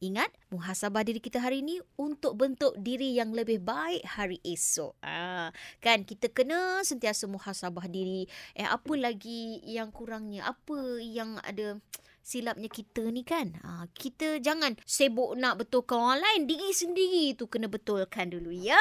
Ingat, muhasabah diri kita hari ini untuk bentuk diri yang lebih baik hari esok. Ah, kan kita kena sentiasa muhasabah diri. Eh apa lagi yang kurangnya? Apa yang ada silapnya kita ni kan? Ha, kita jangan sibuk nak betulkan orang lain, diri sendiri tu kena betulkan dulu ya.